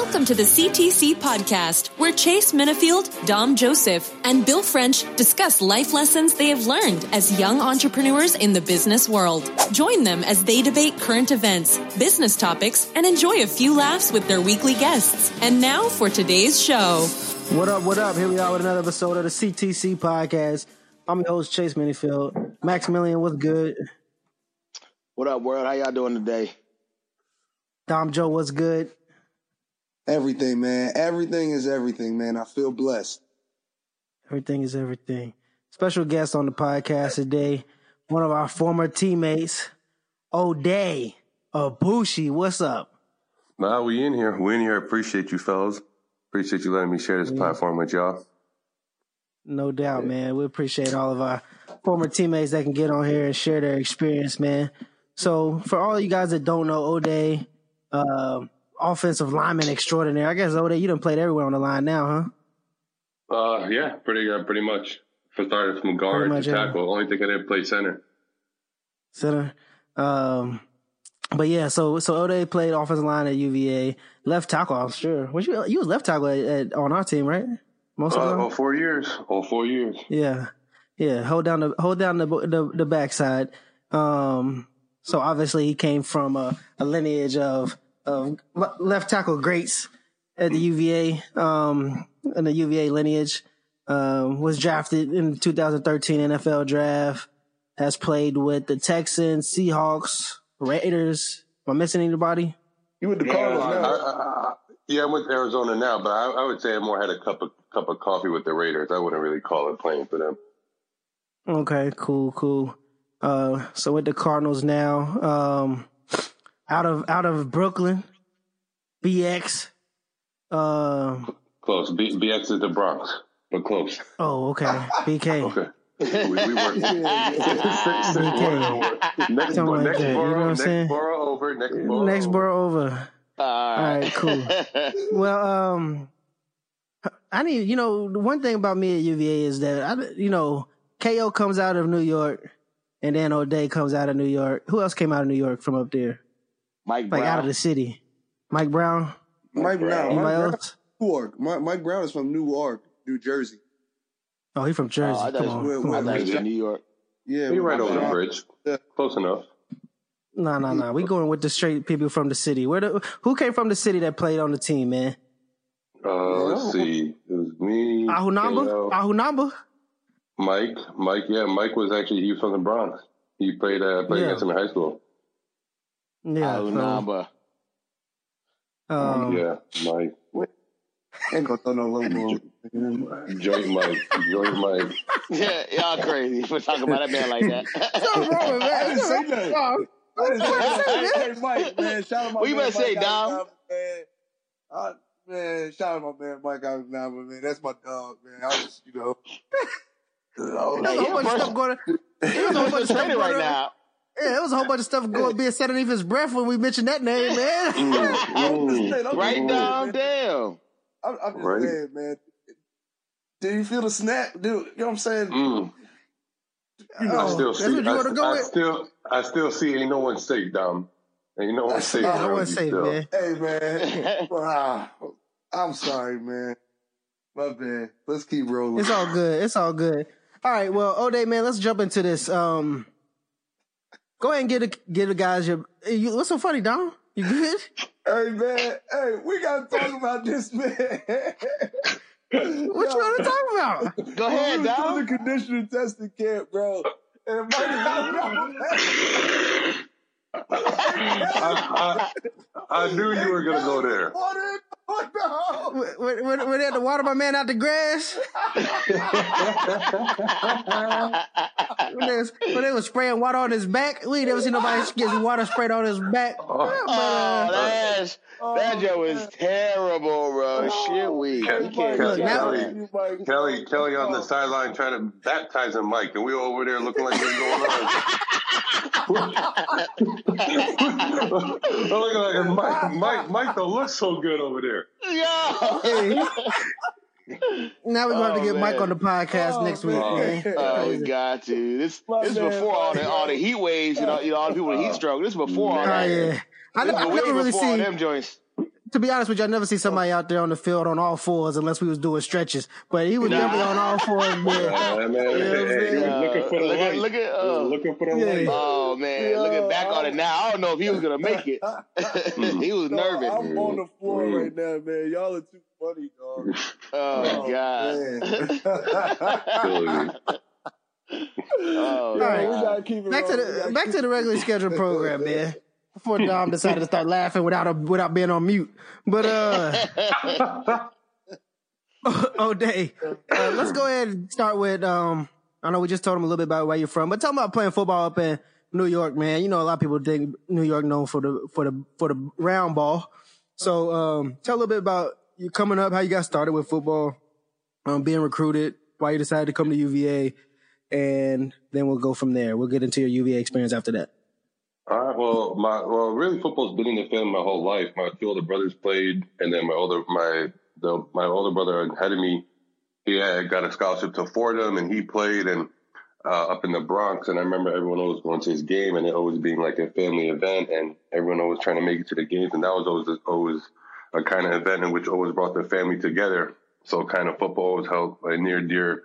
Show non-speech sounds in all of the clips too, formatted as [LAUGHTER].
Welcome to the CTC podcast, where Chase Minnifield, Dom Joseph, and Bill French discuss life lessons they have learned as young entrepreneurs in the business world. Join them as they debate current events, business topics, and enjoy a few laughs with their weekly guests. And now for today's show. What up, what up? Here we are with another episode of the CTC podcast. I'm your host, Chase Minnifield. Maximilian, what's good? What up, world? How y'all doing today? Dom Joe, what's good? Everything, man. Everything is everything, man. I feel blessed. Everything is everything. Special guest on the podcast today, one of our former teammates, Oday Aboushi. What's up? Nah, we in here. We in here. Appreciate you, fellas. Appreciate you letting me share this platform with y'all. No doubt, man. We appreciate all of our former teammates that can get on here and share their experience, man. So, for all you guys that don't know, O'Day, uh, offensive lineman extraordinaire. I guess Oday, you done played everywhere on the line now, huh? Uh, yeah, pretty uh, pretty much. For started from guard to tackle. Only thing I didn't play center. Center. Um, but yeah, so so Oday played offensive line at UVA, left tackle. I'm sure. Was you you was left tackle at, at, on our team, right? Most of uh. All four years. All four years. Yeah, yeah. Hold down the hold down the the, the backside. Um, so obviously he came from a, a lineage of of left tackle greats at the UVA, um, in the UVA lineage. Um, was drafted in the 2013 NFL draft. Has played with the Texans, Seahawks, Raiders. Am I missing anybody? You with the Cardinals yeah, now? I, I, yeah, I'm with Arizona now, but I, I, would say I more had a cup of cup of coffee with the Raiders. I wouldn't really call it playing for them. Okay, cool, cool. Uh, so with the Cardinals now, um, out of out of Brooklyn, BX. Uh, close. B, BX is the Bronx, but close. Oh, okay. BK. [LAUGHS] okay. we, we work. [LAUGHS] [LAUGHS] next, next, borough, next, borough over. Next borough. Next borough over. All right, cool. well, um, I need you know the one thing about me at UVA is that I you know KO comes out of New York, and then Oday comes out of New York. Who else came out of New York from up there? Mike Brown. Like out of the city. Mike Brown. Mike Brown. Anybody Mike else? Brown, Newark. Mike, Mike Brown is from Newark, New Jersey. Oh, he's from Jersey. Oh, I thought he was New York. Yeah, we right over the bridge. Yeah. Close enough. No, no, no. We going with the straight people from the city. Where the, who came from the city that played on the team, man? Uh, let's see. It was me. Ahunamba. Ahunamba. Mike. Mike. Yeah, Mike was actually he was from the Bronx. He played uh, played yeah. against him in high school. Yeah. Ahunamba. Um, yeah, Mike. Ain't gonna throw no low Joint Mike. Joint Mike. [LAUGHS] Yeah, y'all crazy for talking about that man like that. [LAUGHS] What's wrong, man? [LAUGHS] I didn't say that. I didn't say Mike, man. Shout out my what you better say, Dom? Man. I, man, shout out my man Mike out now, man. That's my dog, man. I just, you know. oh, There's a whole bunch of stuff going on. There's a whole bunch of stuff right now. Yeah, there was a whole bunch of stuff going being said underneath his breath when we mentioned that name, man. [LAUGHS] mm, [LAUGHS] right down, damn. I'm, I'm just right. saying, man. Do you feel the snap, dude? You know what I'm saying? Mm. You know, I still see. I, I still, I still see. Ain't no one safe, Dom. Ain't no one safe. no one safe, man. Hey, man. [LAUGHS] wow. I'm sorry, man. My bad. Let's keep rolling. It's all good. It's all good. All right. Well, Oday, man, let's jump into this. Um, Go ahead and get a, get the guys your. You, what's so funny, Don? You good? [LAUGHS] Hey man, hey, we gotta talk about this [LAUGHS] man. what you want to talk about? Go ahead, Don. the conditioning testing camp, bro. And [LAUGHS] I, I, I, knew you were gonna go there. When, when, when they had to water my man out the grass. when, they was, when they was spraying water on his back, we never seen nobody get water sprayed on his back. Oh, but, uh, that's that Joe is terrible, bro. Shit, we. Kelly, Kelly, Kelly, Kelly, Kelly on the sideline trying to baptize a Mike, and we were over there looking like what's going on. [LAUGHS] looking like Mike, Mike, Mike don't look so good over there. Yeah. Hey. Now we're going oh, to get man. Mike on the podcast oh, next week. Man. Man. Oh, we got to. This, this is before all the all the heat waves. You know, you know, all the people with heat stroke. This is before all that. Oh, yeah. I, I never really seen them joints. to be honest with you, I never see somebody out there on the field on all fours unless we was doing stretches. But he was nah. definitely on all fours. Man. Man, he was looking for the look light. At, look at, uh, looking for the yeah. light. Oh [LAUGHS] man, yeah. looking back on it now, I don't know if he was gonna make it. [LAUGHS] he was no, nervous. I'm on the floor mm. right now, man. Y'all are too funny, dog. [LAUGHS] Oh, oh god. oh, All right. we gotta keep it back to the back to the regular schedule program, man before Dom decided to start laughing without a, without being on mute. But uh, oh, day. Uh, let's go ahead and start with. Um, I know we just told him a little bit about where you're from, but tell him about playing football up in New York, man. You know, a lot of people think New York known for the for the for the round ball. So um, tell a little bit about you coming up, how you got started with football, um, being recruited, why you decided to come to UVA, and then we'll go from there. We'll get into your UVA experience after that. All right. Well, my well, really, football's been in the family my whole life. My two older brothers played, and then my older my the my older brother ahead of me, he had got a scholarship to Fordham, and he played and uh, up in the Bronx. And I remember everyone always going to his game, and it always being like a family event, and everyone always trying to make it to the games, and that was always always a kind of event in which always brought the family together. So kind of football always held a near dear,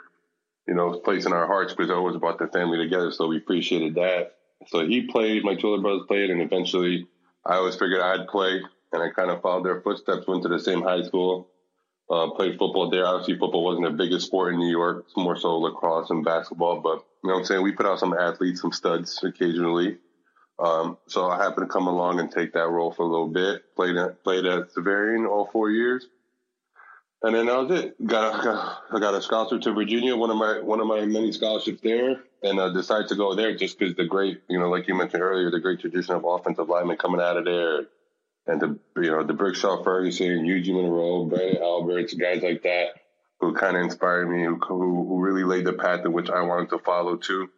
you know, place in our hearts because it always brought the family together. So we appreciated that. So he played, my two older brothers played, and eventually I always figured I'd play, and I kind of followed their footsteps, went to the same high school, uh, played football there. Obviously, football wasn't the biggest sport in New York. It's more so lacrosse and basketball, but you know what I'm saying? We put out some athletes, some studs occasionally. Um, so I happened to come along and take that role for a little bit. Played at, played at Xaverian all four years. And then that was it. Got, got I got a scholarship to Virginia, one of my one of my many scholarships there, and uh, decided to go there just because the great, you know, like you mentioned earlier, the great tradition of offensive linemen coming out of there, and the you know D'Brickashaw Ferguson, Eugene Monroe, Branden Alberts, guys like that who kind of inspired me, who, who really laid the path in which I wanted to follow too.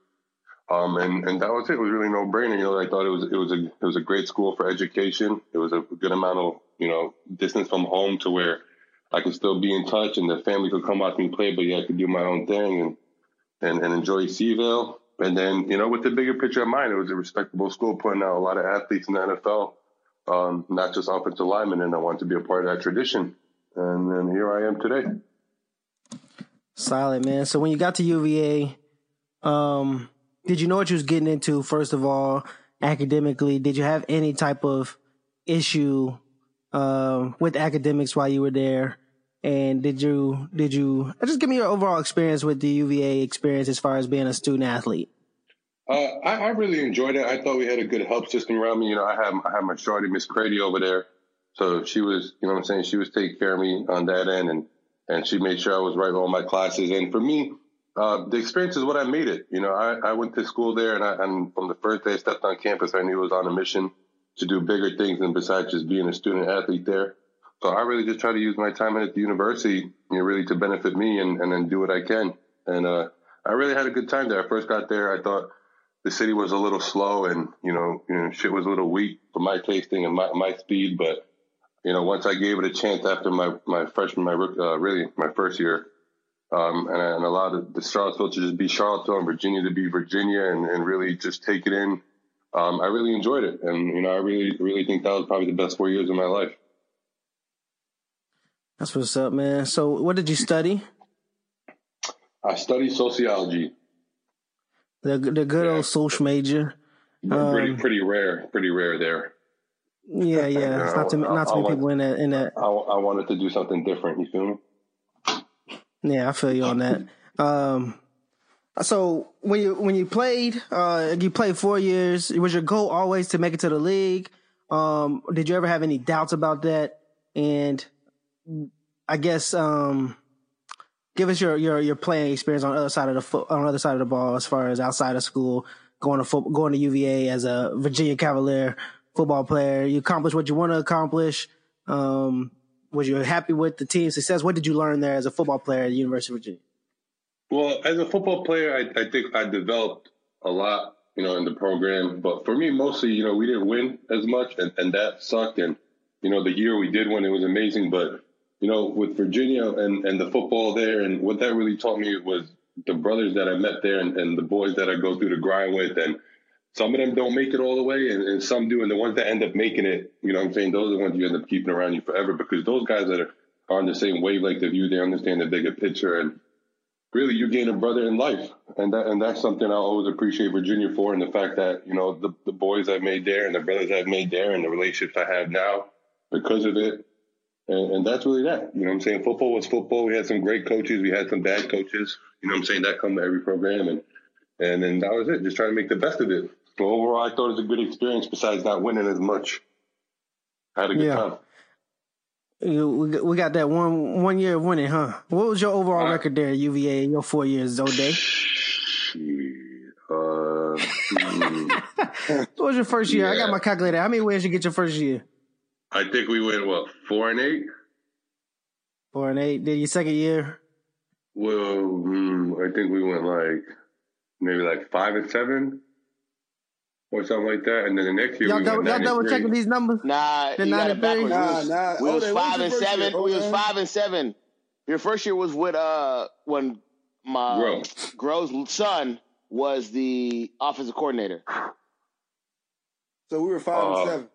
Um, and, and that was it. It was really no brainer. You know, I thought it was, it was a, it was a great school for education. It was a good amount of, you know, distance from home to where I could still be in touch and the family could come watch me play, but yeah, I could do my own thing and, and, and enjoy CVille. And then, you know, with the bigger picture in mind, it was a respectable school putting out a lot of athletes in the NFL, um, not just offensive linemen. And I wanted to be a part of that tradition. And then here I am today. Solid, man. So when you got to UVA, um, did you know what you was getting into, first of all, academically? Did you have any type of issue um, with academics while you were there? And did you did you just give me your overall experience with the UVA experience as far as being a student athlete? Uh, I, I, really enjoyed it. I thought we had a good help system around me. You know, I have I have my shorty Miss Crady over there, so she was, you know, what I'm saying she was taking care of me on that end, and and she made sure I was right with all my classes. And for me, uh, the experience is what I made it. You know, I, I went to school there, and, I, and from the first day I stepped on campus, I knew I was on a mission to do bigger things than besides just being a student athlete there. So I really just try to use my time at the university, you know, really to benefit me and, and then do what I can. And, uh, I really had a good time there. I first got there. I thought the city was a little slow and, you know, you know, shit was a little weak for my tasting and my, my speed. But, you know, once I gave it a chance after my, my freshman, my, uh, really my first year, um, and, and allowed the Charlottesville to just be Charlottesville and Virginia to be Virginia and, and really just take it in um, I really enjoyed it, and you know, I really, really think that was probably the best four years of my life. That's what's up, man. So, what did you study? I studied sociology. The the good yeah. old social major. Pretty um, pretty rare, pretty rare there. Yeah, [LAUGHS] yeah. It's not too not too many people in that in that. I, I wanted to do something different. You feel me? Yeah, I feel you on that. Um, so when you when you played, uh, you played four years. Was your goal always to make it to the league? Um, did you ever have any doubts about that? And I guess um, give us your your your playing experience on the other side of the fo- on the other side of the ball, as far as outside of school, going to fo- going to UVA as a Virginia Cavalier football player. You accomplished what you want to accomplish. Um, was you happy with the team success? What did you learn there as a football player at the University of Virginia? Well, as a football player, I, I think I developed a lot, you know, in the program. But for me, mostly, you know, we didn't win as much, and, and that sucked. And you know, the year we did win, it was amazing. But you know, with Virginia and and the football there, and what that really taught me was the brothers that I met there and, and the boys that I go through the grind with, and some of them don't make it all the way, and, and some do. And the ones that end up making it, you know, I'm saying? Those are the ones you end up keeping around you forever because those guys that are, are on the same wavelength of you, they understand the bigger picture, and really you gain a brother in life, and that and that's something I always appreciate Virginia for, and the fact that you know the the boys I've made there and the brothers I've made there, and the relationships I have now because of it. And, and that's really that. You know what I'm saying? Football was football. We had some great coaches. We had some bad coaches. You know what I'm saying? That come to every program. And and then that was it. Just trying to make the best of it. So overall, I thought it was a good experience besides not winning as much. I had a good Yeah. time. We got- we got that one one year of winning, huh? What was your overall Uh, record there at UVA in your four years, Oday? Shit. Uh, hmm. [LAUGHS] What was your first year? I got my calculator. How many wins you get your first year? I think we went, what, four and eight? Four and eight. Did your second year, Well, hmm, I think we went like maybe like five and seven or something like that. And then the next year y'all we double, y'all double three. checking these numbers. Nah, The you got it backwards. Nah, we was, nah. we Oh, was that was five and seven. year. we was Okay. five and seven. Your first year was with uh when my Groh. Groh's son was the offensive coordinator. So we were five Uh, and seven.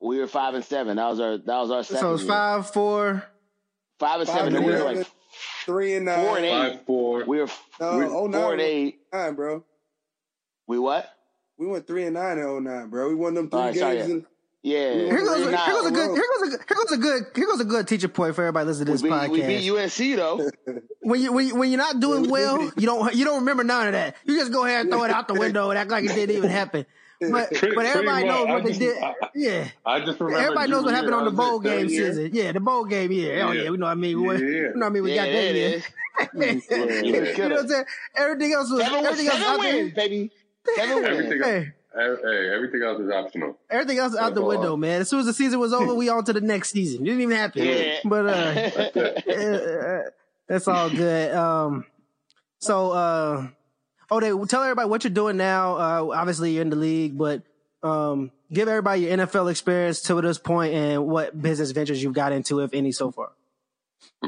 We were five and seven. That was our that was our second. So it's year. five, four. five and Five seven. and we were like Three and nine. four and eight. Five, four. we were No, we oh, four nine. and eight. Nine, bro. We what? We went three and nine in 09, bro. We won them three All right, sorry, games. yeah. in- Yeah. We Here were goes, three here Nah, goes a good. Here goes a here goes a good. Here goes a good teacher point for everybody listening to this we, beat, podcast. we beat UNC though. [LAUGHS] when you when, you, when you're not doing [LAUGHS] well, you don't you don't remember none of that. You just go ahead and throw it out the window and act like it didn't even happen. [LAUGHS] But Pretty- but everybody pretty knows what I they just- did. I- Yeah, I just remember. everybody knows what happened on the bowl game season. Yeah, the bowl game. Yeah, oh Yeah. yeah, we know what I mean. We, Yeah. you know what I mean. We yeah, got there that it year. [LAUGHS] [LAUGHS] you know what I'm saying? Everything else was Seven, everything else seven out there. wins, baby. Seven Everything, wins. Hey, hey, everything else is optional. everything else out the Football. window, man. As soon as the season was over, we on to the next season. It didn't even happen. Yeah. But uh, uh, that's all good. Um, so, uh, oh, they tell everybody what you're doing now. Uh, obviously you're in the league, but um, give everybody your NFL experience to this point and what business ventures you've got into, if any, so far.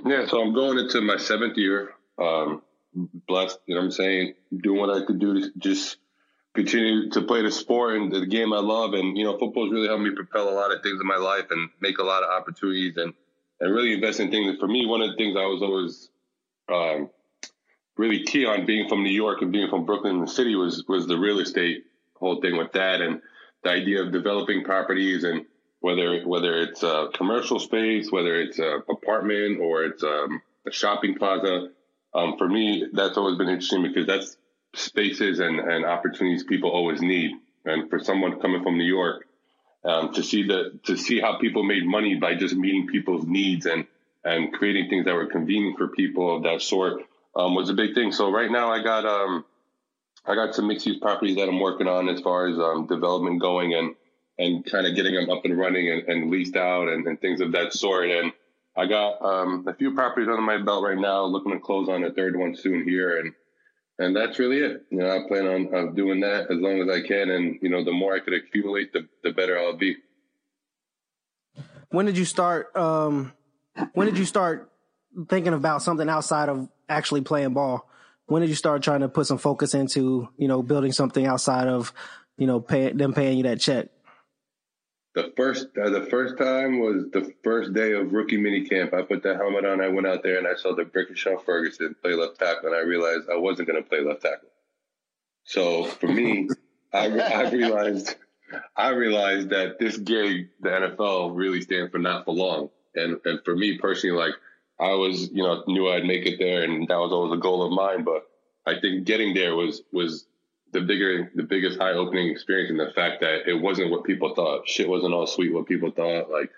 Yeah, so I'm going into my seventh year. Um, blessed, you know what I'm saying? Doing what I could do to just continue to play the sport and the game I love. And, you know, football's really helped me propel a lot of things in my life and make a lot of opportunities and, and really invest in things. For me, one of the things I was always, um, really key on being from New York and being from Brooklyn, the city was, was the real estate whole thing with that. And the idea of developing properties and whether, whether it's a commercial space, whether it's an apartment or it's, um, a shopping plaza. Um, for me, that's always been interesting because that's spaces and, and opportunities people always need. And for someone coming from New York, um, to see the to see how people made money by just meeting people's needs and and creating things that were convenient for people of that sort um, was a big thing. So right now, I got um, I got some mixed use properties that I'm working on as far as um, development going and and kind of getting them up and running and, and leased out and, and things of that sort. And I got um, a few properties under my belt right now, looking to close on a third one soon here, and and that's really it. You know, I plan on, on doing that as long as I can, and you know, the more I could accumulate, the the better I'll be. When did you start? Um, when did you start thinking about something outside of actually playing ball? When did you start trying to put some focus into, you know, building something outside of, you know, pay, them paying you that check? The first uh, the first time was the first day of rookie minicamp. I put the helmet on. I went out there and I saw D'Brickashaw Ferguson play left tackle, and I realized I wasn't going to play left tackle. So for me, I, I realized I realized that this gig, the NFL, really stands for not for long. And and for me personally, like I was, you know, knew I'd make it there, and that was always a goal of mine. But I think getting there was was the bigger, the biggest eye opening experience, and the fact that it wasn't what people thought. Shit wasn't all sweet what people thought. Like,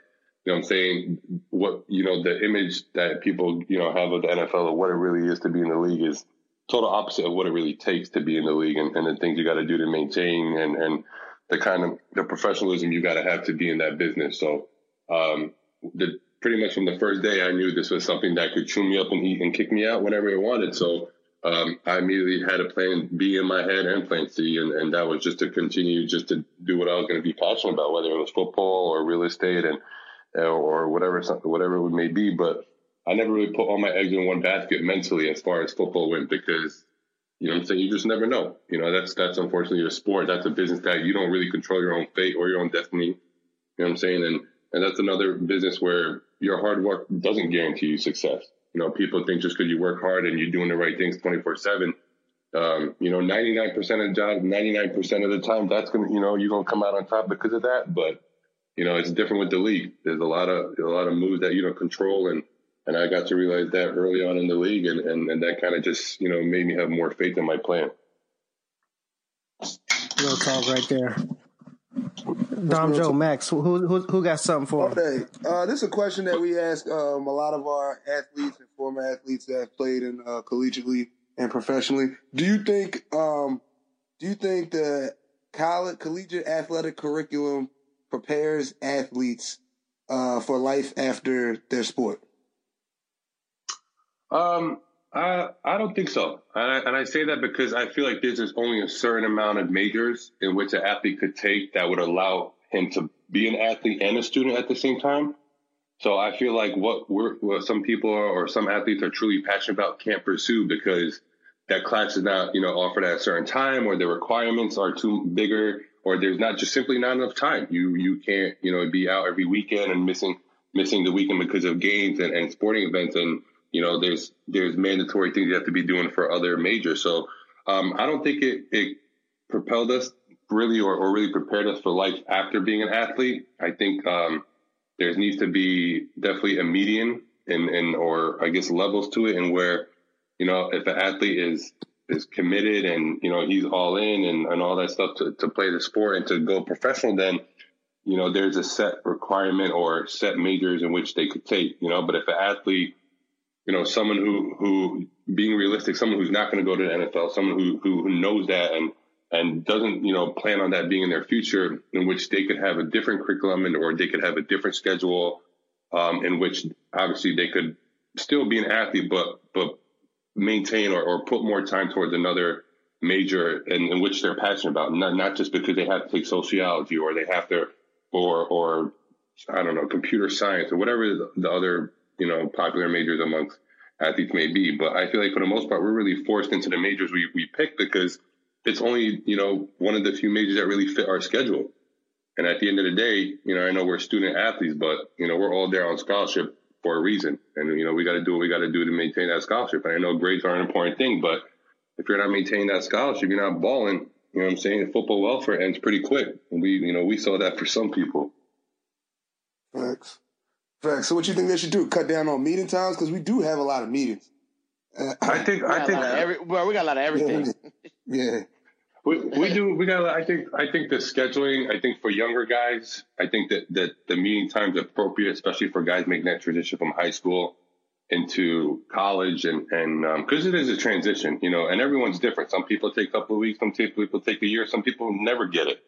you know, what I'm saying what you know, the image that people you know have of the NFL or what it really is to be in the league is total opposite of what it really takes to be in the league, and, and the things you got to do to maintain, and and the kind of the professionalism you got to have to be in that business. So, um, the pretty much from the first day, I knew this was something that could chew me up and eat and kick me out whenever it wanted. So um, I immediately had a plan B in my head and plan C, and, and that was just to continue just to do what I was going to be passionate about, whether it was football or real estate and or whatever whatever it may be. But I never really put all my eggs in one basket mentally as far as football went because You know what I'm saying? You just never know. You know, that's that's unfortunately a sport. That's a business that you don't really control your own fate or your own destiny. You know what I'm saying? And and that's another business where your hard work doesn't guarantee you success. You know, people think just because you work hard and you're doing the right things 24 seven, um, you know, 99% of the job, 99% of the time, that's going to, you know, you're going to come out on top because of that. But, you know, it's different with the league. There's a lot of, a lot of moves that you don't control. And, and I got to realize that early on in the league. And, and, and that kind of just, you know, made me have more faith in my plan. Real talk right there. Dom Joe, Max, who, who who got something for him? Okay, uh, this is a question that we ask um, a lot of our athletes and former athletes that have played in uh, collegiately and professionally. Do you think um, do you think the college collegiate athletic curriculum prepares athletes uh, for life after their sport? Um, I I don't think so, and I, and I say that because I feel like there's only a certain amount of majors in which an athlete could take that would allow him to be an athlete and a student at the same time. So I feel like what we're what some people are, or some athletes are truly passionate about can't pursue because that class is not you know offered at a certain time, or the requirements are too bigger, or there's not just simply not enough time. You you can't you know be out every weekend and missing missing the weekend because of games and, and sporting events and you know, there's there's mandatory things you have to be doing for other majors. So um, I don't think it, it propelled us really or, or really prepared us for life after being an athlete. I think um, there needs to be definitely a median and and or I guess levels to it, and where you know if an athlete is is committed and you know he's all in and, and all that stuff to, to play the sport and to go professional, then you know there's a set requirement or set majors in which they could take. You know, but if an athlete you know, someone who, who being realistic, someone who's not going to go to the NFL, someone who, who knows that and, and doesn't, you know, plan on that being in their future, in which they could have a different curriculum and, or they could have a different schedule, um, in which obviously they could still be an athlete, but, but maintain or, or put more time towards another major in, in which they're passionate about, not, not just because they have to take sociology or they have to, or, or I don't know, computer science or whatever the other you know, popular majors amongst athletes may be. But I feel like for the most part, we're really forced into the majors we, we pick because it's only, you know, one of the few majors that really fit our schedule. And at the end of the day, you know, I know we're student athletes, but, you know, we're all there on scholarship for a reason. And, you know, we got to do what we got to do to maintain that scholarship. And I know grades are an important thing, but if you're not maintaining that scholarship, you're not balling, you know what I'm saying? Football welfare ends pretty quick. And we, you know, we saw that for some people. Thanks. Facts. So what you think they should do? Cut down on meeting times because we do have a lot of meetings. Uh, I think. I think. Every, well, we got a lot of everything. yeah. We, we do we got I think I think the scheduling I think for younger guys I think that, that the meeting times appropriate especially for guys making that transition from high school into college and and because um, it is a transition you know and everyone's different some people take a couple of weeks some people take a year some people never get it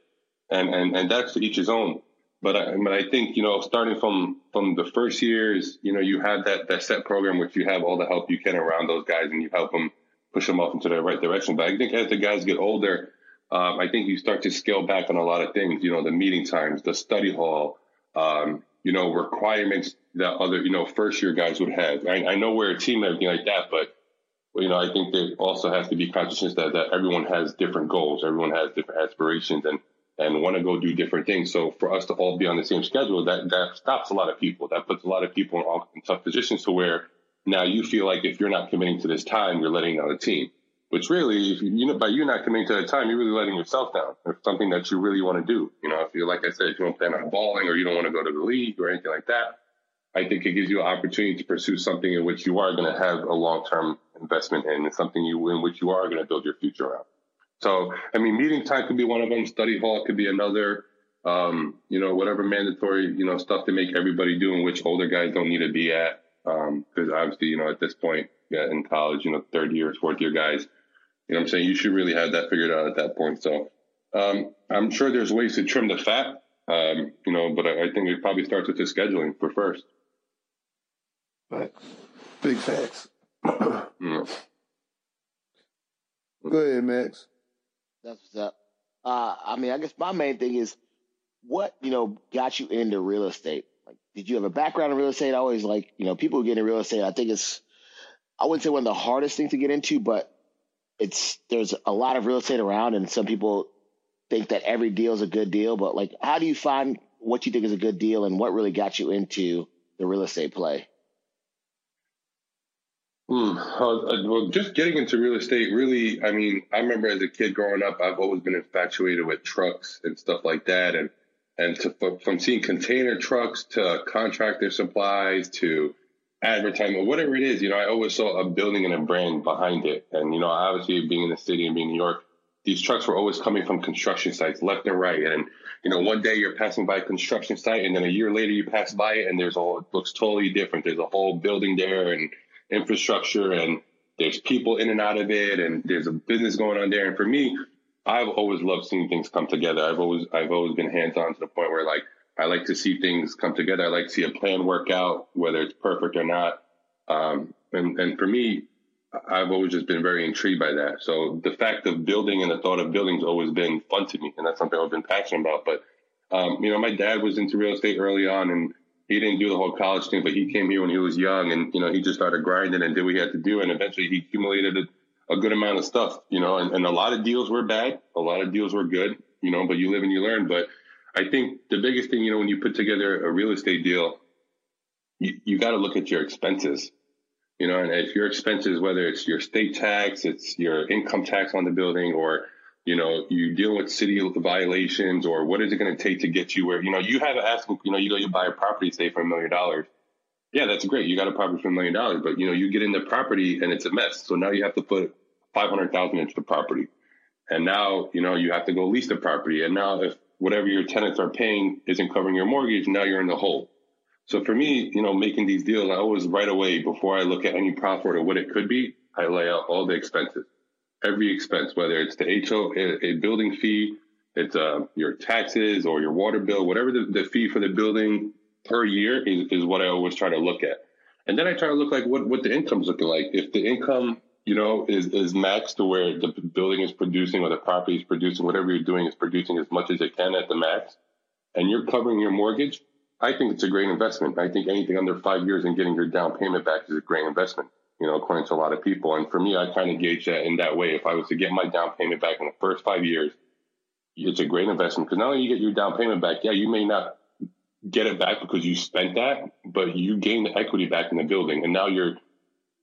and and and that's to each his own but I, but I think you know, starting from from the first years, you know, you have that that set program which you have all the help you can around those guys, and you help them push them off into the right direction. But I think as the guys get older, um, I think you start to scale back on a lot of things. You know, the meeting times, the study hall, um, you know, requirements that other you know first year guys would have. I, I know we're a team, and everything like that, but you know, I think there also has to be consciousness that that everyone has different goals, everyone has different aspirations, and and want to go do different things. So for us to all be on the same schedule, that, that stops a lot of people. That puts a lot of people in, all, in tough positions to where now you feel like if you're not committing to this time, you're letting down the team. Which really, if you, you know, by you not committing to the time, you're really letting yourself down. If something that you really want to do, you know, if you, like I said, if you don't plan on balling or you don't want to go to the league or anything like that, I think it gives you an opportunity to pursue something in which you are going to have a long-term investment in and something you, in which you are going to build your future around. So, I mean, meeting time could be one of them. Study hall could be another. Um, you know, whatever mandatory, you know, stuff to make everybody do in which older guys don't need to be at. Um, cause obviously, you know, at this point yeah, in college, you know, third year, fourth year guys, you know I'm saying? You should really have that figured out at that point. So, um, I'm sure there's ways to trim the fat, um, you know, but I, I think it probably starts with the scheduling for first. Right. Big facts. mm. Go ahead, Max. That's what's up. Uh, I mean, I guess my main thing is what, you know, got you into real estate? Like, did you have a background in real estate? I always like, you know, people who get into real estate, I think it's, I wouldn't say one of the hardest things to get into, but it's there's a lot of real estate around, and some people think that every deal is a good deal. But like, how do you find what you think is a good deal, and what really got you into the real estate play? Uh, well, just getting into real estate, really, I mean, I remember as a kid growing up, I've always been infatuated with trucks and stuff like that. And, and to, from seeing container trucks to contractor supplies to advertisement, whatever it is, you know, I always saw a building and a brand behind it. And, you know, obviously being in the city and being in New York, these trucks were always coming from construction sites left and right. And, you know, one day you're passing by a construction site and then a year later you pass by it and there's all, it looks totally different. There's a whole building there and, infrastructure and there's people in and out of it and there's a business going on there. And for me, I've always loved seeing things come together. I've always I've always been hands on to the point where like I like to see things come together. I like to see a plan work out, whether it's perfect or not. Um, and and for me, I've always just been very intrigued by that. So the fact of building and the thought of building has always been fun to me, and that's something I've been passionate about. But um, you know, my dad was into real estate early on, and he didn't do the whole college thing, but he came here when he was young, and you know he just started grinding and did what he had to do, and eventually he accumulated a, a good amount of stuff, you know. And, and, a lot of deals were bad, a lot of deals were good, you know. But you live and you learn. But I think the biggest thing, you know, when you put together a real estate deal, you, you got to look at your expenses, you know. And if your expenses, whether it's your state tax, it's your income tax on the building, or you know, you deal with city violations or what is it going to take to get you where, you know, you have to ask, you know, you go, you buy a property, say for a million dollars. Yeah, that's great. You got a property for a million dollars, but you know, you get in the property and it's a mess. So now you have to put 500,000 into the property. And now, you know, you have to go lease the property. And now if whatever your tenants are paying isn't covering your mortgage, now you're in the hole. So for me, you know, making these deals, I always right away before I look at any profit or what it could be, I lay out all the expenses every expense, whether it's the HOA, a building fee, it's uh, your taxes or your water bill, whatever the, the fee for the building per year is, is what I always try to look at. And then I try to look like what, what the income's looking like. If the income, you know, is, is maxed to where the building is producing or the property is producing, whatever you're doing is producing as much as it can at the max, and you're covering your mortgage, I think it's a great investment. I think anything under five years and getting your down payment back is a great investment you know, according to a lot of people. And for me, I kind of gauge that in that way. If I was to get my down payment back in the first five years, it's a great investment because not only you get your down payment back, yeah, you may not get it back because you spent that, but you gain the equity back in the building. And now you're,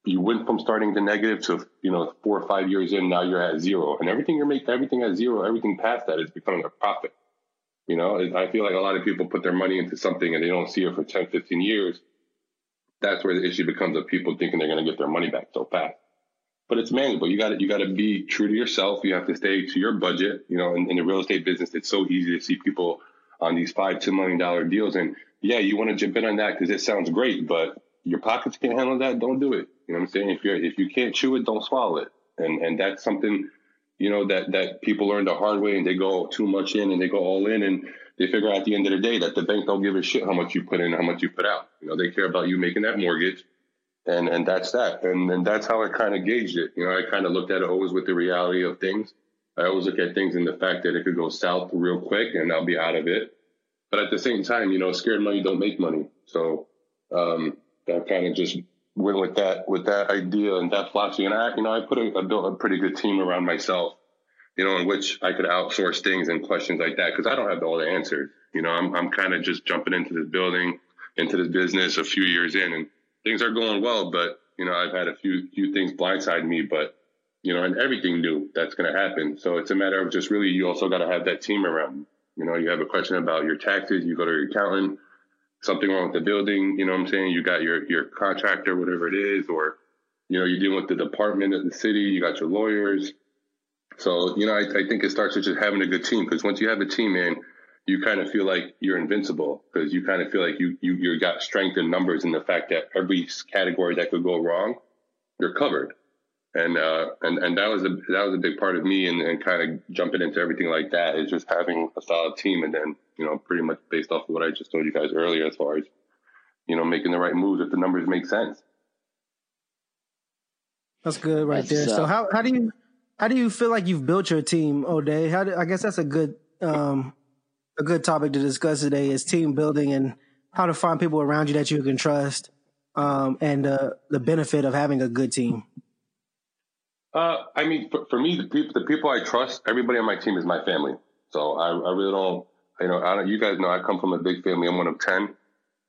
you went from starting to negative to, you know, four or five years in, now you're at zero. And everything you're making, everything at zero, everything past that is becoming a profit. You know, I feel like a lot of people put their money into something and they don't see it for 10, 15 years that's where the issue becomes of people thinking they're going to get their money back so fast. But it's manageable. You got to you got to be true to yourself. You have to stay to your budget. You know, in, in the real estate business, it's so easy to see people on these five, two million dollar deals, and yeah, you want to jump in on that because it sounds great, but your pockets can't handle that. Don't do it. You know what I'm saying? If you if you can't chew it, don't swallow it. And and that's something you know that that people learn the hard way, and they go too much in, and they go all in, and they figure out at the end of the day that the bank don't give a shit how much you put in, how much you put out. You know, they care about you making that mortgage, and and that's that. And and that's how I kind of gauged it. You know, I kind of looked at it always with the reality of things. I always look at things in the fact that it could go south real quick, and I'll be out of it. But at the same time, you know, scared money don't make money. So um, I kind of just went with that with that idea and that philosophy. And I, you know, I put a, built a pretty good team around myself you know, in which I could outsource things and questions like that because I don't have all the answers. You know, I'm I'm kind of just jumping into this building, into this business a few years in, and things are going well. But you know, I've had a few few things blindside me, but you know, and everything new that's going to happen. So it's a matter of just really, you also got to have that team around. You know, you have a question about your taxes, you go to your accountant. Something wrong with the building, you know what I'm saying? You got your your contractor, whatever it is, or you know, you're dealing with the department of the city. You got your lawyers so, you know, I, I think it starts with just having a good team because once you have a team in, you kind of feel like you're invincible because you kind of feel like you, you, you got strength in numbers and the fact that every category that could go wrong, you're covered. And, uh, and, and that was a, that was a big part of me and, and kind of jumping into everything like that is just having a solid team. And then, you know, pretty much based off of what I just told you guys earlier, as far as, you know, making the right moves if the numbers make sense. That's good right there. So how, how do you, how do you feel like you've built your team, Oday? How do, I guess that's a good um, a good topic to discuss today is team building and how to find people around you that you can trust um, and uh, the benefit of having a good team. Uh, I mean, for, for, me, the people, the people I trust, everybody on my team is my family. So I, I really don't, you know, I don't, you guys know I come from a big family. I'm one of 10.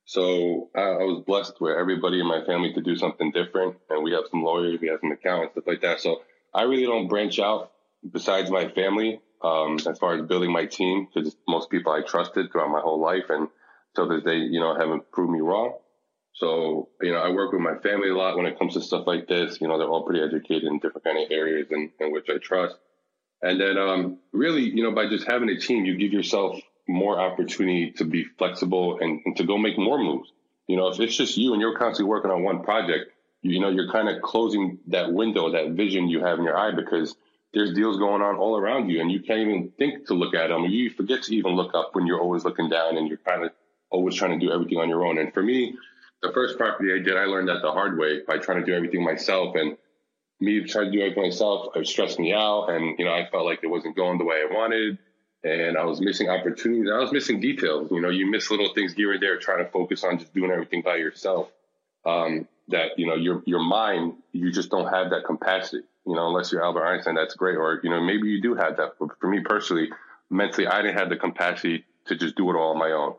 So I, I, was blessed where everybody in my family could do something different. And we have some lawyers, we have some accountants, stuff like that. So I really don't branch out besides my family, um, as far as building my team, because most people I trusted throughout my whole life. And till this day, you know, haven't proved me wrong. So, you know, I work with my family a lot when it comes to stuff like this. You know, they're all pretty educated in different kind of areas in, in which I trust. And then, um, really, you know, by just having a team, you give yourself more opportunity to be flexible and, and to go make more moves. You know, if it's just you and you're constantly working on one project, you, you know, you're kind of closing that window, that vision you have in your eye because there's deals going on all around you and you can't even think to look at them. You forget to even look up when you're always looking down and you're kind of always trying to do everything on your own. And for me, the first property I did, I learned that the hard way by trying to do everything myself. And me trying to do everything myself, it stressed me out. And, you know, I felt like it wasn't going the way I wanted. And I was missing opportunities. I was missing details. You know, you miss little things here and there trying to focus on just doing everything by yourself. Um, that, you know, your, your mind, you just don't have that capacity, you know, unless you're Albert Einstein, that's great. Or, you know, maybe you do have that. But for me personally, mentally, I didn't have the capacity to just do it all on my own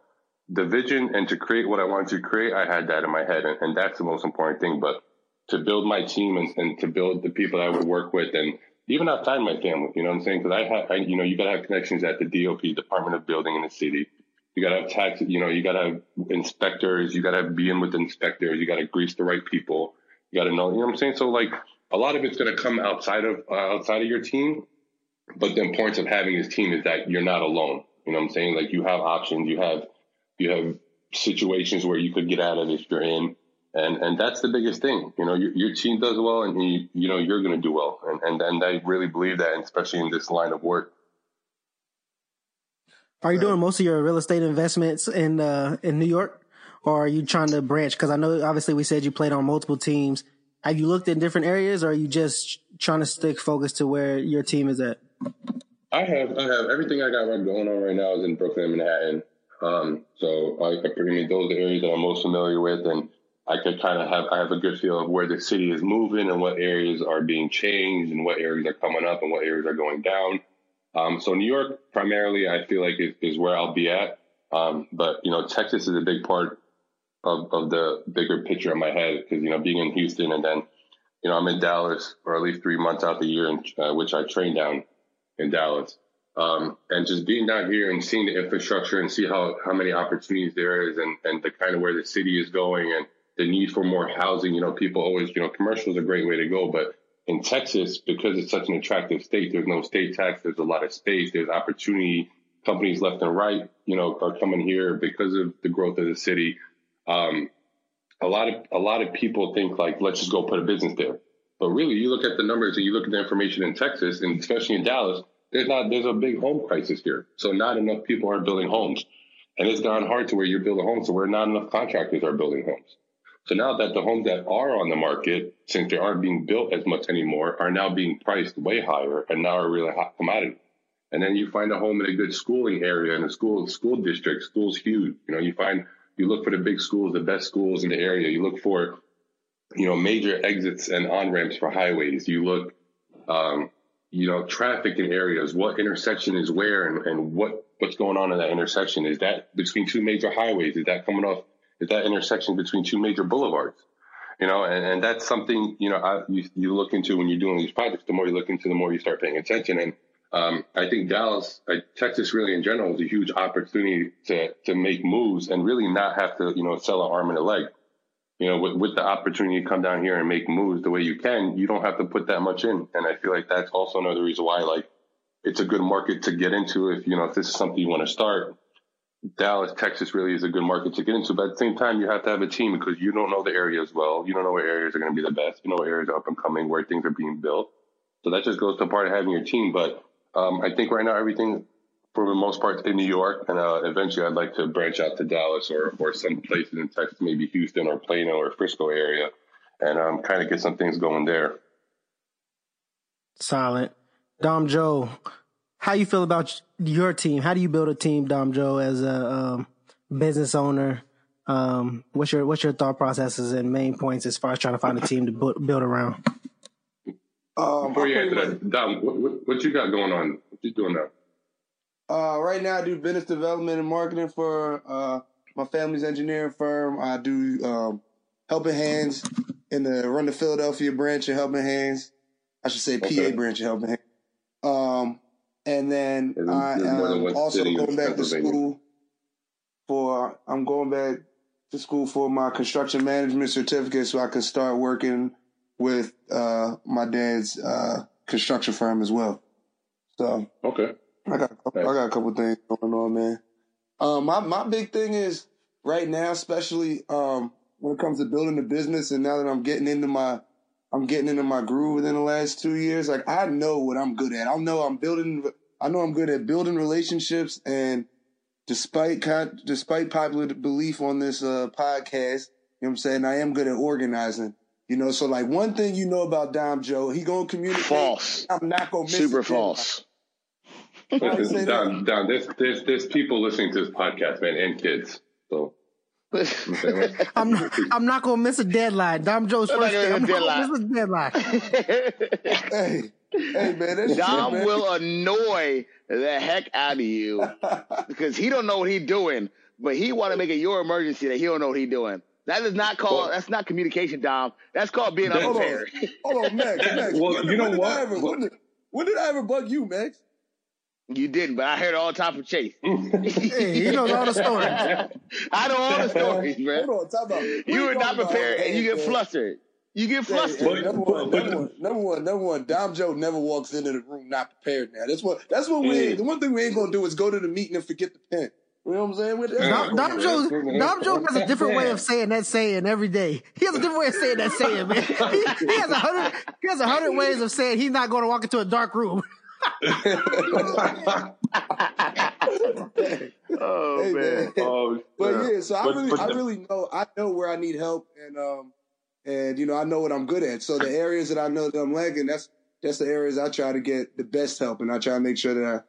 the vision and to create what I wanted to create, I had that in my head, and, and that's the most important thing. But to build my team and, and, to build the people I would work with, and even outside my family, you know what I'm saying? Because I have, I, you know, you got to have connections at the DOB, Department of Building in the city. You got to have tax, you know, you got to have inspectors. You got to be in with inspectors. You got to grease the right people. You got to know, you know what I'm saying? So like a lot of it's going to come outside of uh, outside of your team, but the importance of having this team is that you're not alone. You know what I'm saying? Like you have options. You have you have situations where you could get out of if you're in. And, and that's the biggest thing. You know, your, your team does well and you, you know, you're going to do well. And, and, and I really believe that, especially in this line of work. Are you doing most of your real estate investments in, uh, in New York or are you trying to branch? Cause I know obviously we said you played on multiple teams. Have you looked in different areas or are you just trying to stick focus to where your team is at? I have, I have everything I got going on right now is in Brooklyn, Manhattan. Um, so I, I mean, those are areas that I'm most familiar with, and I could kind of have I have a good feel of where the city is moving and what areas are being changed and what areas are coming up and what areas are going down. Um, so New York primarily, I feel like is, is where I'll be at. Um, but you know, Texas is a big part of, of the bigger picture in my head because you know, being in Houston and then you know, I'm in Dallas for at least three months out the year, in, uh, which I train down in Dallas. Um, and just being down here and seeing the infrastructure and see how, how many opportunities there is and, and the kind of where the city is going and the need for more housing. You know, people always, you know, commercial is a great way to go, but in Texas, because it's such an attractive state, there's no state tax. There's a lot of space. There's opportunity. Companies left and right, you know, are coming here because of the growth of the city. Um, a lot of, a lot of people think like, let's just go put a business there. But really, you look at the numbers and you look at the information in Texas and especially in Dallas, there's not there's a big home crisis here. So not enough people are building homes. And it's gone hard to where you're building homes so where not enough contractors are building homes. So now that the homes that are on the market, since they aren't being built as much anymore, are now being priced way higher and now are really hot commodity. And then you find a home in a good schooling area in a school school district. School's huge. You know, you find you look for the big schools, the best schools in the area. You look for, you know, major exits and on ramps for highways. You look um, you know, traffic in areas, what intersection is where and, and what, what's going on in that intersection. Is that between two major highways? Is that coming off, is that intersection between two major boulevards? You know, and, and that's something, you know, I, you, you look into when you're doing these projects, the more you look into, the more you start paying attention. And, um, I think Dallas, Texas really in general is a huge opportunity to, to make moves and really not have to, you know, sell an arm and a leg you know, with, with the opportunity to come down here and make moves the way you can, you don't have to put that much in. And I feel like that's also another reason why, like, it's a good market to get into if, you know, if this is something you want to start. Dallas, Texas really is a good market to get into. But at the same time, you have to have a team because you don't know the area as well. You don't know what areas are going to be the best. You know what areas are up and coming, where things are being built. So that just goes to part of having your team. But um, I think right now everything for the most part in New York, and uh, eventually I'd like to branch out to Dallas or or some places in Texas, maybe Houston or Plano or Frisco area, and um, kind of get some things going there. Silent, Dom Joe, how you feel about your team? How do you build a team, Dom Joe, as a um, business owner? Um, what's your what's your thought processes and main points as far as trying to find a team to build around? Um, Before you answer that, Dom, what, what, what you got going on? What you doing now? Uh, right now, I do business development and marketing for uh, my family's engineering firm. I do um, Helping Hands in the run the Philadelphia branch of Helping Hands. I should say PA branch of Helping Hands. Um, and then And I there's more than am also going back to school for. I'm going back to school for my construction management certificate, so I can start working with uh, my dad's uh, construction firm as well. So Okay. I got I got a couple things going on, man. Um, my my big thing is right now, especially um, when it comes to building a business, and now that I'm getting into my I'm getting into my groove within the last two years. Like I know what I'm good at. I know I'm building. I know I'm good at building relationships, and despite despite popular belief on this uh, podcast, you know what I'm saying, I am good at organizing. You know, so like one thing you know about Dom Joe, he gonna communicate. False. I'm not gonna miss it. Super deadline. false. Why you Listen. Don, Don, there's, there's, there's people listening to this podcast, man, and kids. So, I'm saying, like, I'm not, I'm not gonna miss a deadline. Dom Joe's I'm not first gonna thing. I'm miss a not gonna miss a deadline. [LAUGHS] Hey, hey, man, that's Dom shit, man. will annoy the heck out of you [LAUGHS] because he don't know what he's doing, but he want to make it your emergency that he don't know what he's doing. That is not called. Well- that's not communication, Dom. That's called being That- Hold on, unfair. hold on, Max. [LAUGHS] Max Well, when, you know when did what? I ever, when, did, when did I ever bug you, Max? You didn't, but I heard all the time from Chase. Hey, he knows all the stories. [LAUGHS] I know all the stories, man. Hold on, time out. You are not prepared, and you get flustered. You get flustered. hey, number, one, number one, number one, number one. Dom Joe never walks into the room not prepared. Now that's what that's what we. Mm. The one thing we ain't gonna do is go to the meeting and forget the pen. You know what I'm saying? We- Dom, Dom Joe, Dom Joe has a different way of saying that saying every day. He has a different way of saying that saying, man. [LAUGHS] He, he has a hundred, he has a hundred ways of saying he's not going to walk into a dark room. [LAUGHS] [LAUGHS] oh Hey, man. man. oh, But yeah. yeah, so I But- really, but I really know, I know where I need help, and um, and you know, I know what I'm good at. So the areas that I know that I'm lacking, that's that's the areas I try to get the best help, and I try to make sure that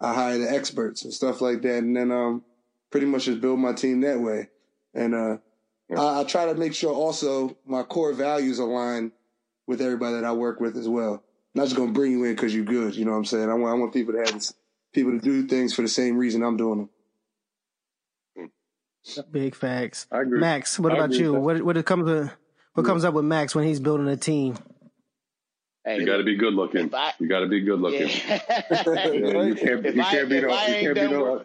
I, I hire the experts and stuff like that, and then um, pretty much just build my team that way, and uh, I, I try to make sure also my core values align with everybody that I work with as well. I'm not just gonna bring you in because you're good, you know what I'm saying? I want I want people to have this, people to do things for the same reason I'm doing them. Big facts. I agree. Max, what I about agree you? What what it comes to, what mm-hmm. comes up with Max when he's building a team? Hey, you got to be good looking. I- You got to be good looking. Yeah. Yeah, [LAUGHS] you can't, If you I- can't be no, you can't be done no.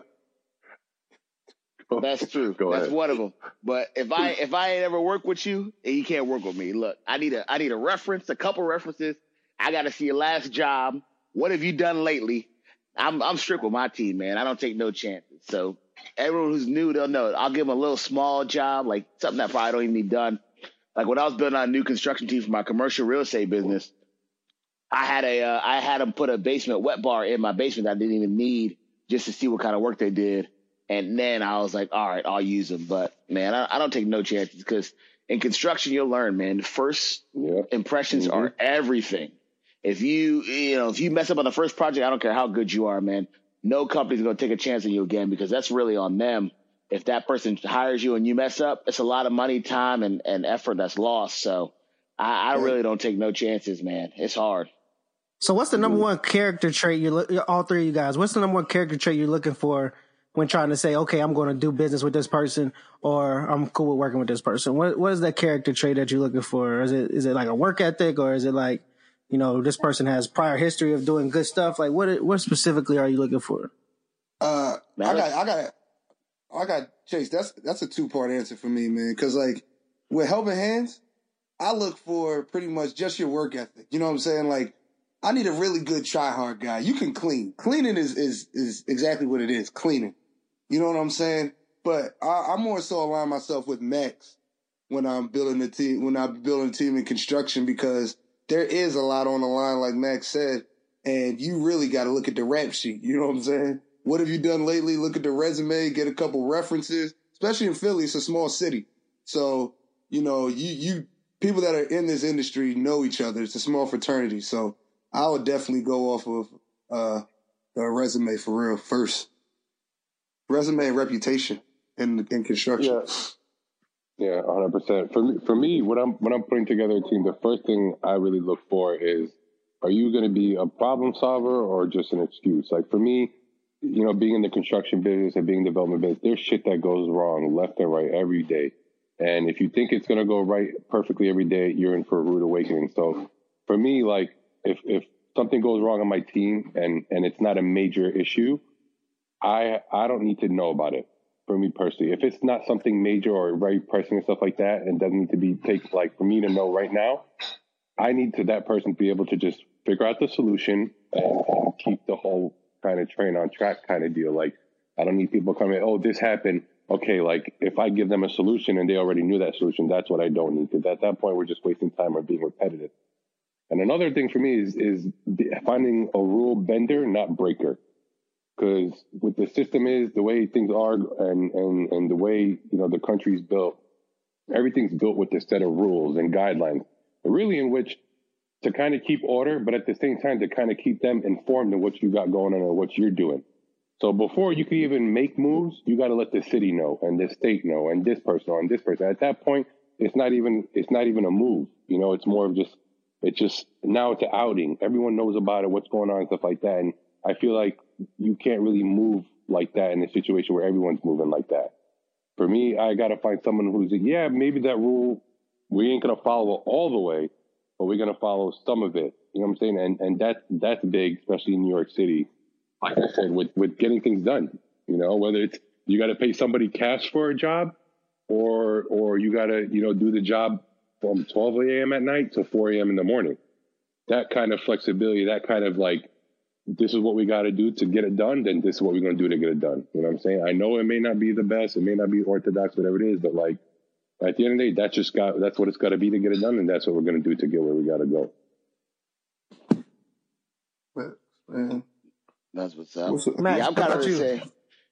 [LAUGHS] That's true. Go That's ahead. one of them. But if I if I ain't ever work with you, and you can't work with me, look, I need a I need a reference, a couple references. I got to see your last job. What have you done lately? I'm I'm strict with my team, man. I don't take no chances. So everyone who's new, they'll know. I'll give them a little small job, like something that probably don't even need done. Like when I was building out a new construction team for my commercial real estate business, I had a uh, I had them put a basement wet bar in my basement that I didn't even need just to see what kind of work they did. And then I was like, all right, I'll use them. But man, I, I don't take no chances because in construction you'll learn, man. First impressions Mhm. are everything. If you you know if you mess up on the first project, I don't care how good you are, man. No company's gonna take a chance on you again because that's really on them. If that person hires you and you mess up, it's a lot of money, time, and, and effort that's lost. So I, I really don't take no chances, man. It's hard. So what's the number mm-hmm. one character trait you look all three of you guys? What's the number one character trait you're looking for when trying to say, okay, I'm going to do business with this person or I'm cool with working with this person? What what is that character trait that you're looking for? Is it is it like a work ethic or is it like, you know, this person has prior history of doing good stuff? Like what what specifically are you looking for? Uh, I got, let's- I got, I got Chase. That's that's a two part answer for me, man. Because like with helping hands, I look for pretty much just your work ethic. You know what I'm saying? Like I need a really good try hard guy. You can clean. Cleaning is is is exactly what it is. Cleaning. You know what I'm saying? But I, I more so align myself with Max when I'm building a team. When I'm building a team in construction because there is a lot on the line, like Max said, and you really got to look at the rap sheet. You know what I'm saying? What have you done lately? Look at the resume, get a couple references, especially in Philly. It's a small city. So, you know, you, you, people that are in this industry know each other. It's a small fraternity. So I would definitely go off of, uh, a resume for real first. Resume and reputation in, in construction. Yeah, hundred percent. For me, for me, when I'm when I'm putting together a team, the first thing I really look for is are you going to be a problem solver or just an excuse? Like for me, you know, being in the construction business and being in development business, there's shit that goes wrong left and right every day. And if you think it's going to go right perfectly every day, you're in for a rude awakening. So for me, like if, if something goes wrong on my team and, and it's not a major issue, I, I don't need to know about it for me personally. If it's not something major or very pressing and stuff like that and doesn't need to be take like for me to know right now, I need to that person to be able to just figure out the solution and, and keep the whole kind of train on track kind of deal. Like I don't need people coming, oh, this happened. Okay, like if I give them a solution and they already knew that solution, that's what I don't need. Because at that point, we're just wasting time or being repetitive. And another thing for me is is finding a rule bender, not breaker. Because what the system is, the way things are, and and and the way you know the country's built, everything's built with a set of rules and guidelines, really in which to kind of keep order, but at the same time to kind of keep them informed of what you got going on or what you're doing. So before you can even make moves, you got to let the city know and the state know and this person and this person. At that point, it's not even it's not even a move. You know, it's more of just it's just now it's an outing. Everyone knows about it, what's going on and stuff like that. And I feel like you can't really move like that in a situation where everyone's moving like that. For me, I got to find someone who's yeah, maybe that rule we ain't gonna follow all the way, but we're going to follow some of it. You know what I'm saying? And and that's that's big, especially in New York City. Like I said, with with getting things done. You know, whether it's you got to pay somebody cash for a job, or or you got to you know do the job from 12 a.m. at night to 4 a.m. in the morning. That kind of flexibility, that kind of like, this is what we got to do to get it done. Then this is what we're going to do to get it done. You know what I'm saying? I know it may not be the best, it may not be orthodox, whatever it is, but like at the end of the day, that's just got that's what it's got to be to get it done, and that's what we're going to do to get where we got to go. Man. That's what's up. What's up? Matt, yeah, I'm kind of say,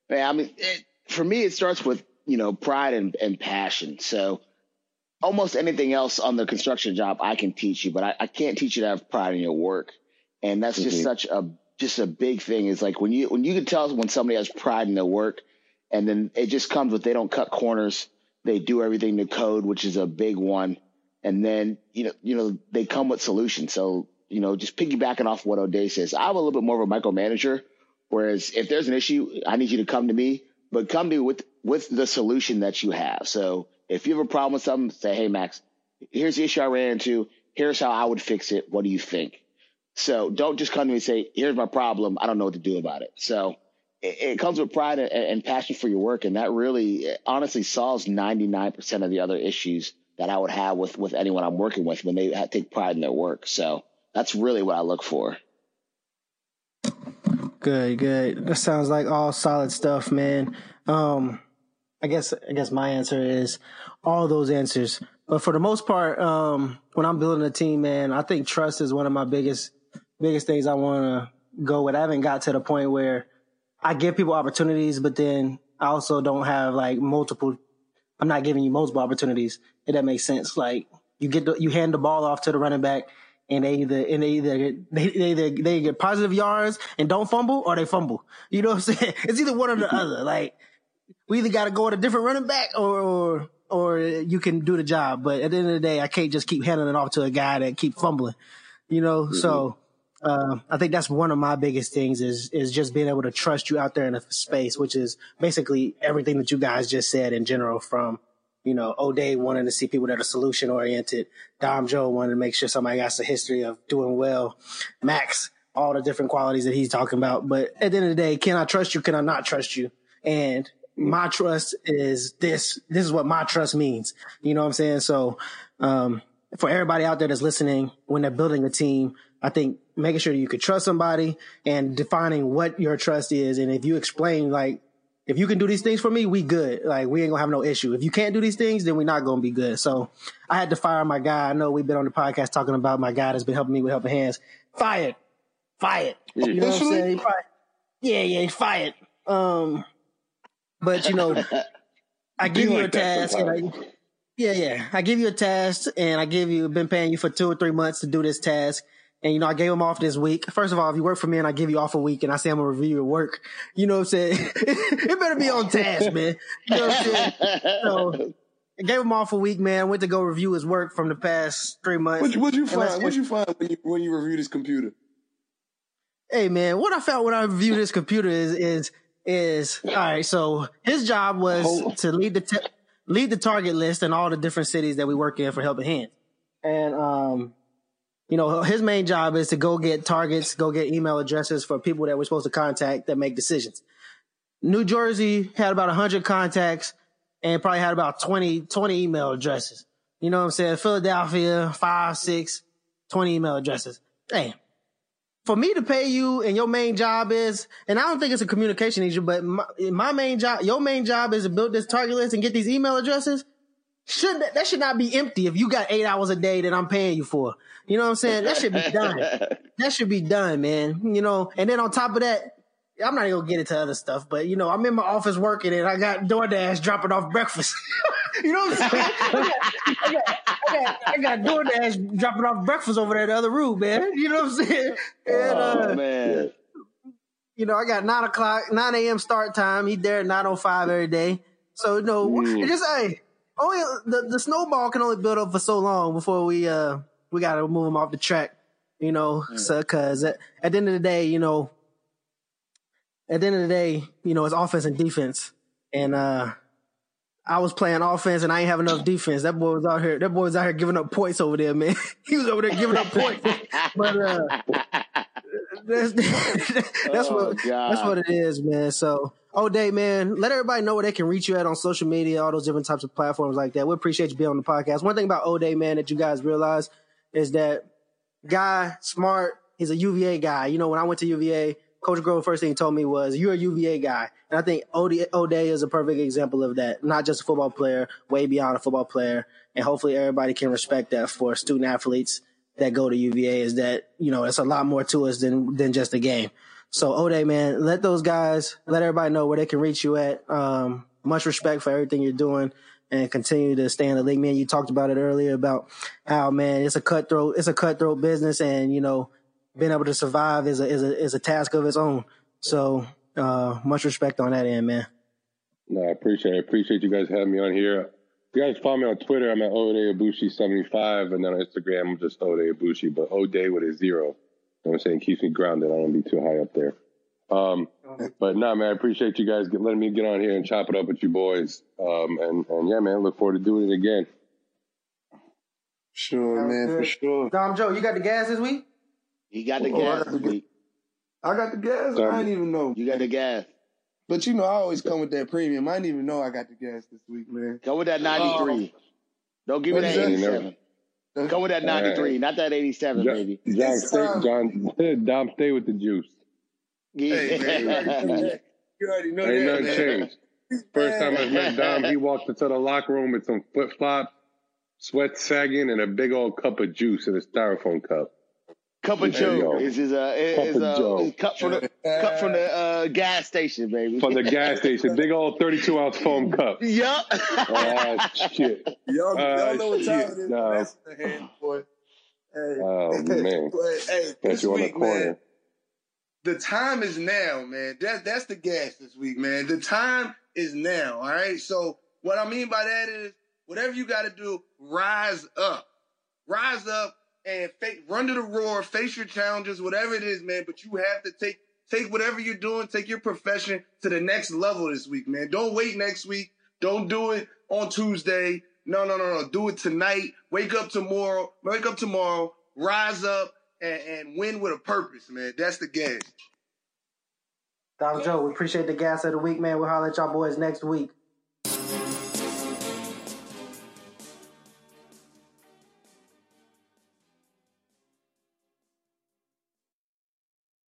man. I mean, it, for me, it starts with you know pride and, and passion. So almost anything else on the construction job, I can teach you, but I, I can't teach you to have pride in your work, and that's just mm-hmm. such a just a big thing. Is like when you when you can tell when somebody has pride in their work, and then it just comes with they don't cut corners they do everything to code, which is a big one. And then, you know, you know, they come with solutions. So, you know, just piggybacking off what Oday says, I'm a little bit more of a micromanager. Whereas if there's an issue, I need you to come to me, but come to me with, with the solution that you have. So if you have a problem with something, say, Hey, Max, here's the issue I ran into. Here's how I would fix it. What do you think? So don't just come to me and say, here's my problem. I don't know what to do about it. So it, it comes with pride and, and, passion for your work, and that really, honestly, solves ninety nine percent of the other issues that I would have with with anyone I'm working with when they take pride in their work. So that's really what I look for. Good, good. That sounds like all solid stuff, man. Um, I guess I guess my answer is all those answers. But for the most part, um, when I'm building a team, man, I think trust is one of my biggest biggest things I want to go with. I haven't got to the point where I give people opportunities, but then I also don't have like multiple. I'm not giving you multiple opportunities. If that makes sense, like you get the, you hand the ball off to the running back, and they either and they either they, they they get positive yards and don't fumble, or they fumble. You know what I'm [LAUGHS] saying? It's either one or the other. Like we either got to go with a different running back, or, or or you can do the job. But at the end of the day, I can't just keep handing it off to a guy that keep fumbling. You know, mm-hmm. so uh, I think that's one of my biggest things is is just being able to trust you out there in a space, which is basically everything that you guys just said in general. From you know, Oday wanting to see people that are solution oriented, Dom Joe wanting to make sure somebody got a history of doing well, Max, all the different qualities that he's talking about. But at the end of the day, can I trust you? Can I not trust you? And my trust is this. This is what my trust means. You know what I'm saying? So, um, for everybody out there that's listening, when they're building a team, I think making sure you could trust somebody and defining what your trust is. And if you explain, like, if you can do these things for me, we good. Like, we ain't gonna have no issue. If you can't do these things, then we're not gonna be good. So I had to fire my guy. I know we've been on the podcast talking about my guy that's been helping me with helping hands. Fired. Fired. You know what I'm saying? Yeah, yeah, he's fired. Um, but you know, [LAUGHS] I give you like a task and I, yeah, yeah. I give you a task and I give you, been paying you for two or three months to do this task. And, you know, I gave him off this week. First of all, if you work for me and I give you off a week and I say I'm going to review your work, you know what I'm saying? [LAUGHS] it better be on task, man. You know what I'm saying? [LAUGHS] So I gave him off a week, man. Went to go review his work from the past three months. What what'd you And let's find? What'd you find when you when you reviewed his computer? Hey man, what I found when I reviewed his computer is is is all right. So his job was Hold- to lead the te- lead the target list in all the different cities that we work in for Helping Hands, and um, you know his main job is to go get targets, go get email addresses for people that we're supposed to contact that make decisions. New Jersey had about hundred contacts and probably had about 20, 20 email addresses. You know what I'm saying? Philadelphia, five, six, 20 email addresses. Damn for me to pay you and your main job is, and I don't think it's a communication issue, but my, my main job, your main job is to build this target list and get these email addresses. Should that, that should not be empty if you got eight hours a day that I'm paying you for. You know what I'm saying? That should be done. [LAUGHS] that should be done, man. You know, and then on top of that, I'm not even gonna get into other stuff, but you know, I'm in my office working and I got DoorDash dropping off breakfast. [LAUGHS] you know what I'm saying? I got, I got, I got, I got DoorDash dropping off breakfast over there in the other room, man. You know what I'm saying? And, uh, oh man. you know, I got nine o'clock, nine a.m. start time. He there at nine o five every day. So you know, Mm. it just hey, only the, the snowball can only build up for so long before we uh we got to move him off the track. You know, so because at, at the end of the day, you know, at the end of the day, you know, it's offense and defense, and uh I was playing offense and I ain't have enough defense. That boy was out here. That boy was out here giving up points over there, man. [LAUGHS] he was over there giving up points. But uh, that's [LAUGHS] that's Oh, what God. that's what it is, man. So, oh, day, man, let everybody know where they can reach you at on social media, all those different types of platforms like that. We appreciate you being on the podcast. One thing about Oday, man, that you guys realize is that guy smart. He's a UVA guy. You know, when I went to UVA, Coach Groh first thing he told me was, "You're a UVA guy," and I think Oday, Oday is a perfect example of that. Not just a football player, way beyond a football player, and hopefully everybody can respect that for student athletes that go to UVA. Is that you know, it's a lot more to us than than just a game. So Oday, man, let those guys, let everybody know where they can reach you at. Um, much respect for everything you're doing and continue to stay in the league. Man, you talked about it earlier about how, man, it's a cutthroat, it's a cutthroat business and, you know, being able to survive is a, is a, is a task of its own. So, uh, much respect on that end, man. No, I appreciate it. I appreciate you guys having me on here. You guys follow me on Twitter. I'm at Oday Aboushi75, and then on Instagram, I'm just Oday Aboushi, but Oday with a zero. You know what I'm saying? Keeps me grounded. I don't want to be too high up there. Um, but no, man, I appreciate you guys get, letting me get on here and chop it up with you boys. Um, and, and yeah, man, look forward to doing it again. Sure, Sounds man, for sure. Dom Joe, you got the gas this week? You got the Oh, I gas got the this week. I got the gas. I didn't even know. You got the gas. But you know, I always come with that premium. I didn't even know I got the gas this week, man. Go with that 93. Don't give me What that is that? 87. Go with that 93, not that 87, John, baby. John, stay. John, Dom, stay with the juice. Hey, man, you already know that. You Ain't that, nothing changed. First time I met Dom, he walked into the locker room with some flip flops, sweat sagging, and a big old cup of juice in a styrofoam cup. Cup of Joe go. is his uh Cup is uh is cup from the cup from the uh gas station, baby. From the gas station, big old 32 ounce foam cup. [LAUGHS] Yup. Oh, shit. Y'all, Uh, y'all know what time shit, it is. no. That's the hand, boy. Hey. Oh, [LAUGHS] man. But, hey, this you on the week, corner. man, the time is now, man. That that's the gas this week, man. The time is now. All right. So what I mean by that is, whatever you got to do, rise up, rise up, and run to the roar, face your challenges, whatever it is, man. But you have to take take whatever you're doing, take your profession to the next level this week, man. Don't wait next week. Don't do it on Tuesday. No, no, no, no. Do it tonight. Wake up tomorrow. Wake up tomorrow. Rise up and, and win with a purpose, man. That's the gas. Dom Joe, we appreciate the gas of the week, man. We'll holler at y'all boys next week.